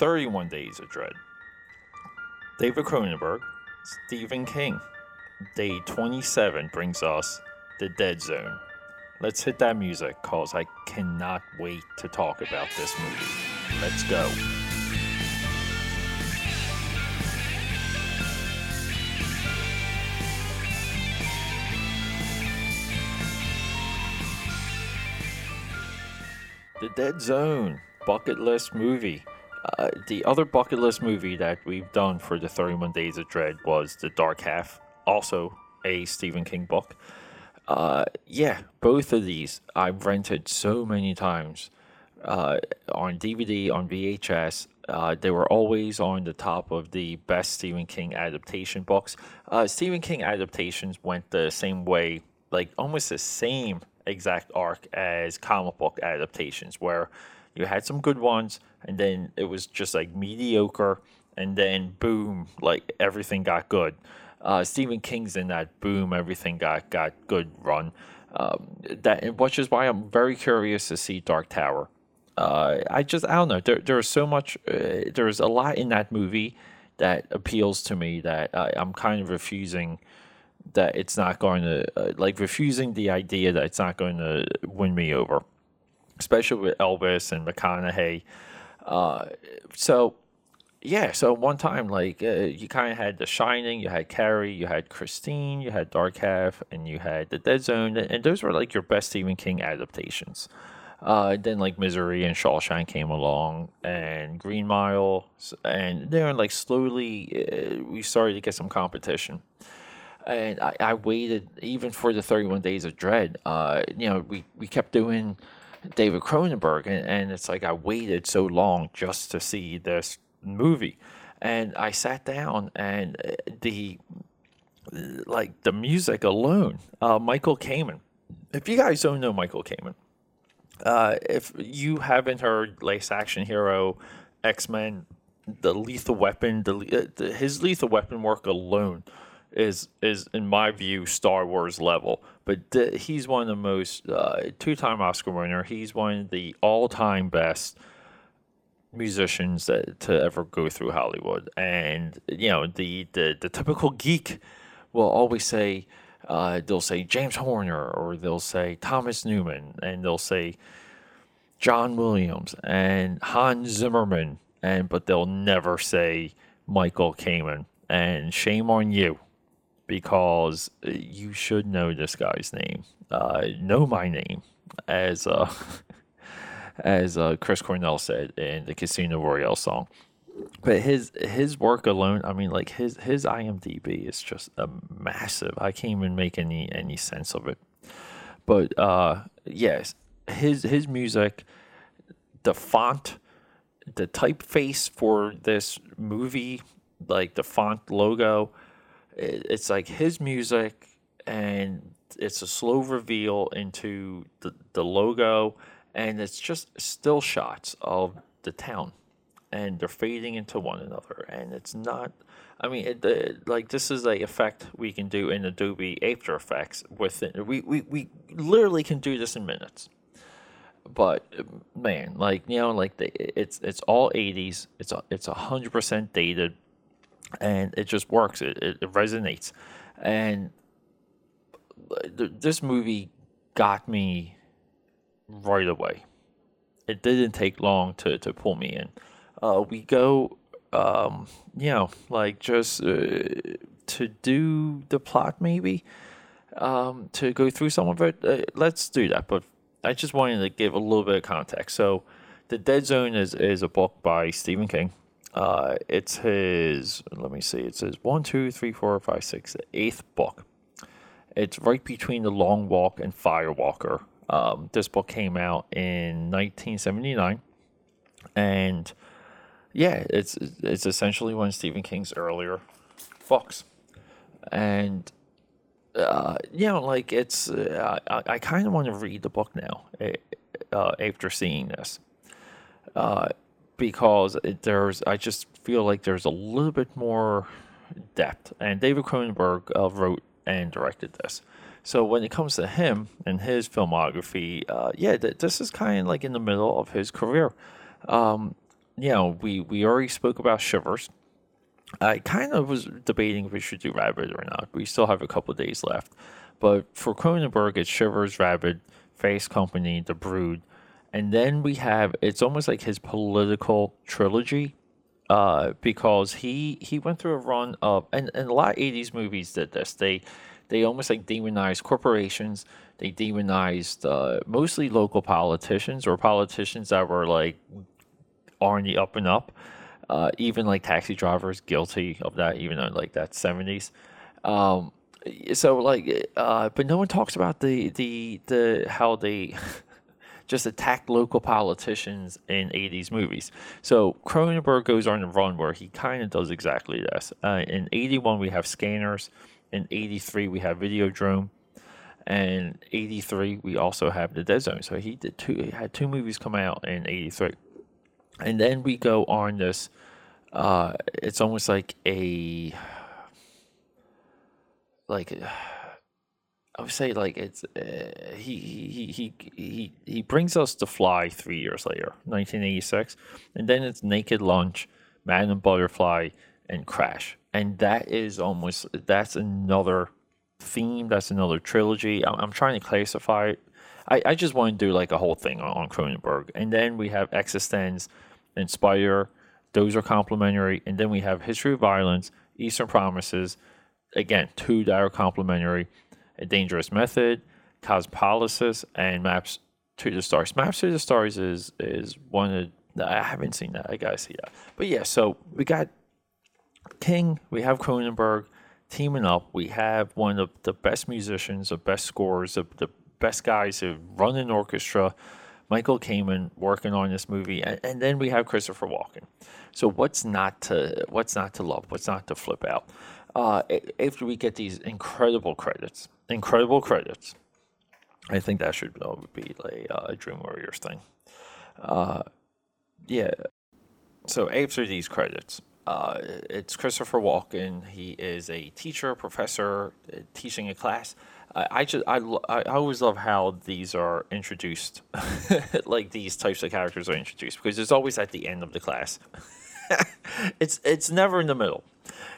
31 Days of Dread. David Cronenberg, Stephen King. Day 27 brings us The Dead Zone. Let's hit that music because I cannot wait to talk about this movie. Let's go. The Dead Zone, bucket list movie. Uh, the other bucket list movie that we've done for the 31 Days of Dread was The Dark Half, also a Stephen King book. Uh, yeah, both of these I've rented so many times uh, on DVD, on VHS. Uh, they were always on the top of the best Stephen King adaptation books. Uh, Stephen King adaptations went the same way, like almost the same exact arc as comic book adaptations, where you had some good ones, and then it was just like mediocre, and then boom, like everything got good. Uh, Stephen King's in that boom, everything got got good run. Um, that which is why I'm very curious to see Dark Tower. Uh, I just I don't know. There there's so much. Uh, there's a lot in that movie that appeals to me that I, I'm kind of refusing that it's not going to uh, like refusing the idea that it's not going to win me over, especially with Elba and McConaughey. Uh, so yeah, so one time like uh, you kind of had The Shining, you had Carrie, you had Christine, you had Dark Half, and you had The Dead Zone, and those were like your best Stephen King adaptations. Uh, then like Misery and Shawshank came along, and Green Mile, and then like slowly uh, we started to get some competition and I, I waited even for the 31 Days of Dread. Uh, you know, we, we kept doing David Cronenberg, and, and it's like I waited so long just to see this movie. And I sat down, and uh, the like the music alone, uh, Michael Kamen. If you guys don't know Michael Kamen, uh, if you haven't heard Last Action Hero, X Men, the Lethal Weapon, the, uh, the, his Lethal Weapon work alone is is in my view Star Wars level. But th- he's one of the most uh, two time Oscar winner. He's one of the all time best musicians that to ever go through Hollywood. And you know the the, the typical geek will always say. Uh, they'll say James Horner, or they'll say Thomas Newman, and they'll say John Williams and Hans Zimmerman, and but they'll never say Michael Kamen. And shame on you because you should know this guy's name. Uh, know my name, as uh, as uh, Chris Cornell said in the Casino Royale song. But his his work alone, I mean, like his his IMDb is just a massive. I can't even make any any sense of it. But uh, yes, his his music, the font, the typeface for this movie, like the font logo it's like his music and it's a slow reveal into the, the logo and it's just still shots of the town and they're fading into one another and it's not i mean it, it, like this is a effect we can do in adobe after effects within we, we, we literally can do this in minutes. But man like you know like the, it's it's all 80s it's a, it's 100% dated and it just works. It, it, it resonates, and th- this movie got me right away. It didn't take long to, to pull me in. Uh, we go, um, you know, like just uh, to do the plot, maybe um, to go through some of it. Uh, let's do that. But I just wanted to give a little bit of context. So, The Dead Zone is, is a book by Stephen King. Uh, it's his, let me see, It his one, two, three, four, five, six, eighth book. It's right between The Long Walk and Firewalker. Um, this book came out in 1979. And yeah, it's it's essentially one of Stephen King's earlier books. And uh, you know, like it's, uh, I, I kind of want to read the book now eh, uh, after seeing this. Because there's I just feel like there's a little bit more depth. And David Cronenberg uh, wrote and directed this. So when it comes to him and his filmography, uh, yeah, th- this is kind of like in the middle of his career. Um, you know, we we already spoke about Shivers. I kind of was debating if we should do Rabid or not. We still have a couple days left, but for Cronenberg, it's Shivers, Rabid, Fast Company, The Brood, and then we have it's almost like his political trilogy uh, because he he went through a run of and, and a lot of 80s movies did this. They they almost like demonized corporations. They demonized uh, mostly local politicians or politicians that were like on the up and up. Uh, even like taxi drivers guilty of that even though like that 70s um, so like uh, but no one talks about the the the how they just attack local politicians in 80s movies. So Cronenberg goes on a run where he kind of does exactly this. Uh, in 81, we have Scanners. In 83, we have Videodrome. And 83, we also have The Dead Zone. So he did two, he had two movies come out in 83. And then we go on this, uh, it's almost like a, like, I would say like it's uh, he, he he he he brings us to Fly three years later, 1986, and then it's Naked Lunch, Madame Butterfly, and Crash, and that is almost that's another theme. That's another trilogy. I'm, I'm trying to classify it. I, I just want to do like a whole thing on, on Cronenberg, and then we have eXistenZ, Spider. Those are complementary, and then we have History of Violence, Eastern Promises. Again, two that are complementary a Dangerous Method, Cosmopolis, and Maps to the Stars. Maps to the Stars is is one of I haven't seen that. I gotta see that. But yeah, so we got King, we have Cronenberg teaming up. We have one of the best musicians, the best scores, the, the best guys who run an orchestra. Michael Kamen working on this movie, and, and, then we have Christopher Walken. So what's not to what's not to love? What's not to flip out? Uh, after we get these incredible credits, incredible credits. I think that should be like a Dream Warriors thing. Uh, yeah. So after these credits, uh, it's Christopher Walken. He is a teacher, professor, uh, teaching a class. I, I just I, I always love how these are introduced, like these types of characters are introduced because it's always at the end of the class. it's it's never in the middle.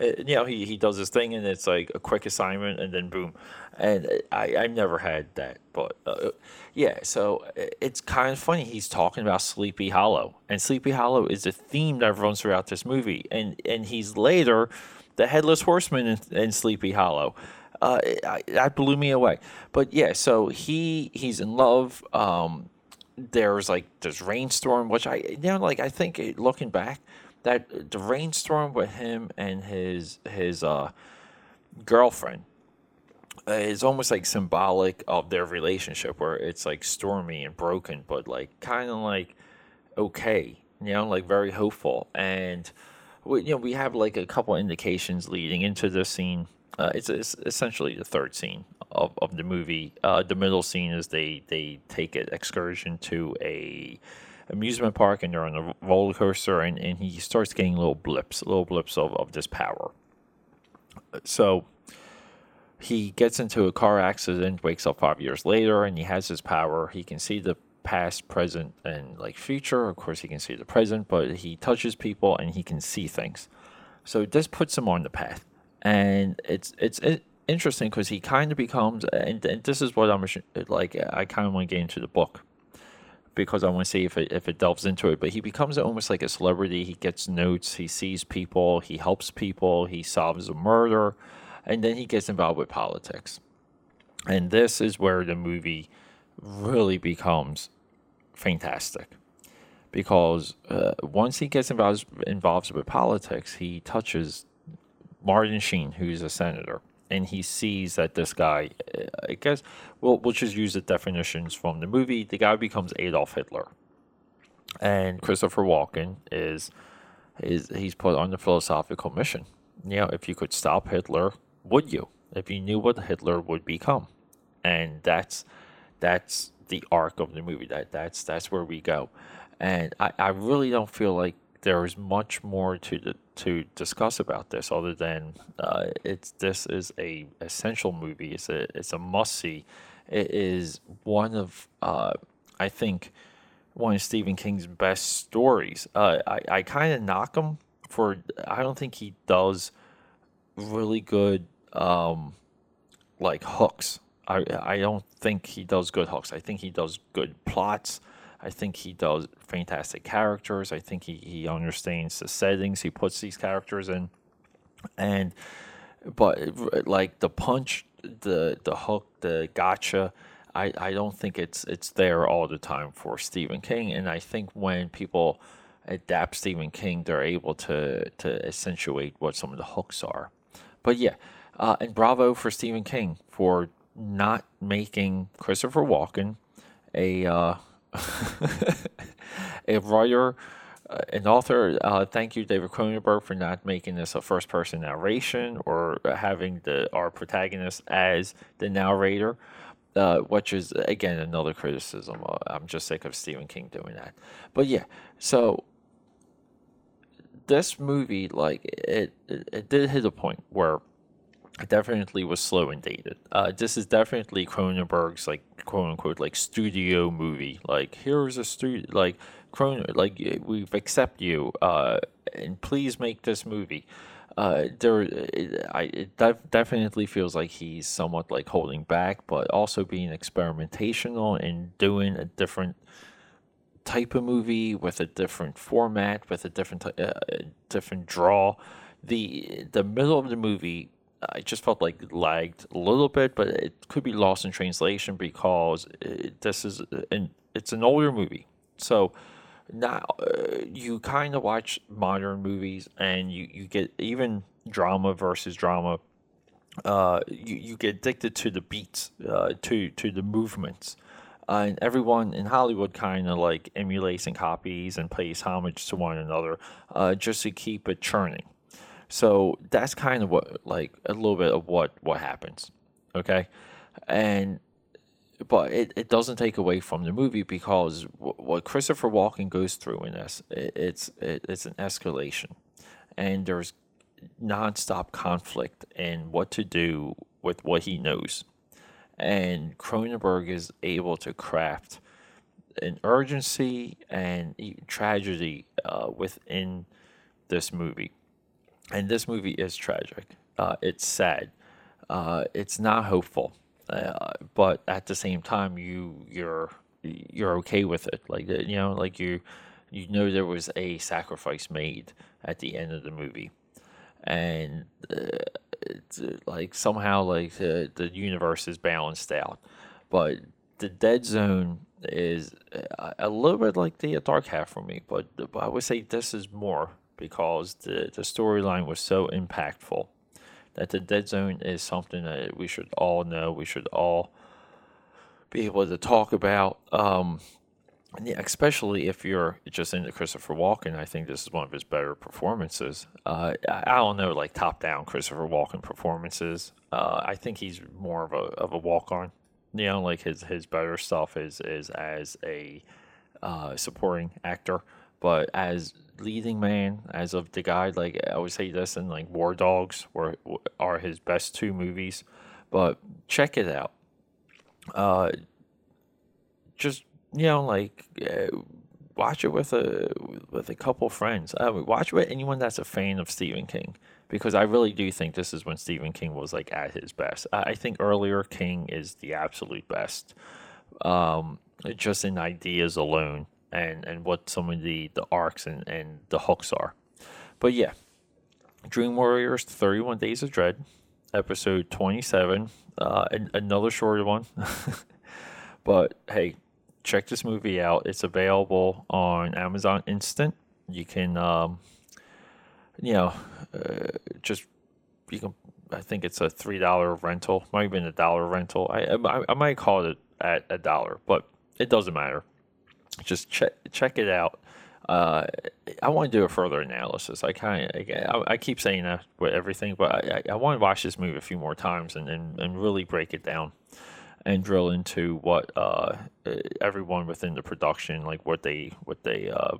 Uh, you know, he, he does his thing and it's like a quick assignment and then boom. And I, I never had that. But uh, yeah, so it's kind of funny. He's talking about Sleepy Hollow. And Sleepy Hollow is a theme that runs throughout this movie. And, and he's later the Headless Horseman in, in Sleepy Hollow. Uh, that blew me away. But yeah, so he he's in love. Um, there's like this rainstorm, which I you know like I think looking back, that the rainstorm with him and his his uh, girlfriend is almost like symbolic of their relationship where it's like stormy and broken but like kind of like okay you know like very hopeful. And we, you know we have like a couple indications leading into this scene. Uh, it's, it's, essentially the third scene of, of the movie. Uh, the middle scene is they they take an excursion to a amusement park and you're on a roller coaster and, and he starts getting little blips, little blips of, of this power. So he gets into a car accident, wakes up five years later, and he has his power. He can see the past, present, and like future. Of course, he can see the present, but he touches people and he can see things. So this puts him on the path, and it's it's interesting because he kind of becomes, and, and this is what I'm like. I kind of want to get into the book because I want to see if it if it delves into it. But he becomes almost like a celebrity. He gets notes. He sees people. He helps people. He solves a murder, and then he gets involved with politics. And this is where the movie really becomes fantastic, because uh, once he gets involved involved with politics, he touches Martin Sheen, who's a senator and he sees that this guy, uh, I guess, we'll, we'll just use the definitions from the movie. The guy becomes Adolf Hitler. And Christopher Walken is, is he's put on the philosophical mission. You know, if you could stop Hitler, would you? If you knew what Hitler would become. And that's that's the arc of the movie. That that's that's where we go. And I, I really don't feel like there is much more to the, to discuss about this other than uh, it's this is a essential movie. It's a it's a must see. It is one of uh, I think one of Stephen King's best stories. Uh, I I kind of knock him for I don't think he does really good um, like hooks. I I don't think he does good hooks. I think he does good plots. I think he does fantastic characters. I think he, he understands the settings he puts these characters in. And but like the punch, the the hook, the gotcha, I, I don't think it's it's there all the time for Stephen King. And I think when people adapt Stephen King, they're able to to accentuate what some of the hooks are. But yeah, uh, and bravo for Stephen King for not making Christopher Walken a uh, a writer, uh, an author. Uh, thank you, David Cronenberg, for not making this a first person narration or having the our protagonist as the narrator. Uh, which is again another criticism. Uh, I'm just sick of Stephen King doing that. But yeah, so this movie, like it, it, it did hit a point where it definitely was slow and dated. Uh, this is definitely Cronenberg's like quote unquote like studio movie. Like here's a studio like Cron like we accept you uh, and please make this movie. Uh, there, it, I, it def- definitely feels like he's somewhat like holding back, but also being experimentational and doing a different type of movie with a different format, with a different uh, different draw. The the middle of the movie I just felt like lagged a little bit, but it could be lost in translation because it, this is an it's an older movie. So now uh, you kind of watch modern movies and you, you get even drama versus drama. Uh, you, you get addicted to the beats, uh, to to the movements, uh, and everyone in Hollywood kind of like emulates and copies and pays homage to one another, uh, just to keep it churning. So that's kind of what like a little bit of what what happens. Okay, and but it, it doesn't take away from the movie because what Christopher Walken goes through in this it, it's it, it's an escalation, and there's nonstop conflict in what to do with what he knows, and Cronenberg is able to craft an urgency and tragedy uh, within this movie and this movie is tragic. Uh, it's sad. Uh, it's not hopeful, uh, but at the same time, you you're you're okay with it. Like you know, like you you know there was a sacrifice made at the end of the movie, and uh, uh, like somehow like the the universe is balanced out, but the dead zone is uh, a little bit like the dark half for me, but, but I would say this is more because the, the storyline was so impactful that the dead zone is something that we should all know. We should all be able to talk about. Um, yeah, especially if you're just into Christopher Walken, I think this is one of his better performances. Uh, I don't know, like top down Christopher Walken performances. Uh, I think he's more of a of a walk on. You know, like his his better stuff is is as a uh, supporting actor, but as leading man as of the guy. Like I would say this and like War Dogs were are his best two movies, but check it out. Uh, just you know like. Uh, watch it with a with a couple friends. Watch it with anyone that's a fan of Stephen King because I really do think this is when Stephen King was like at his best. I think earlier King is the absolute best, um, just in ideas alone and and what some of the the arcs and and the hooks are. But yeah, Dream Warriors: Thirty One Days of Dread, episode twenty seven. Uh, another shorter one. but hey, check this movie out. It's available on Amazon Instant. You can, um, you know, uh, just you can. I think it's a three dollar rental, might have been a dollar rental. I, I I might call it at a dollar, but it doesn't matter just check check it out. Uh, I want to do a further analysis. I kind of I, I, keep saying that with everything, but I, I, want to watch this movie a few more times and, and, and really break it down and drill into what uh, everyone within the production like what they what they uh,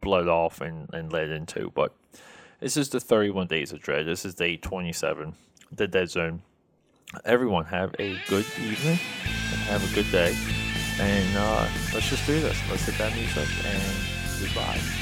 bled off and, and led into. But this is the 31 Days of Dread. This is day 27, the Dead Zone. Everyone have a good evening and have a good day and uh, let's just do this. Let's hit that music and goodbye.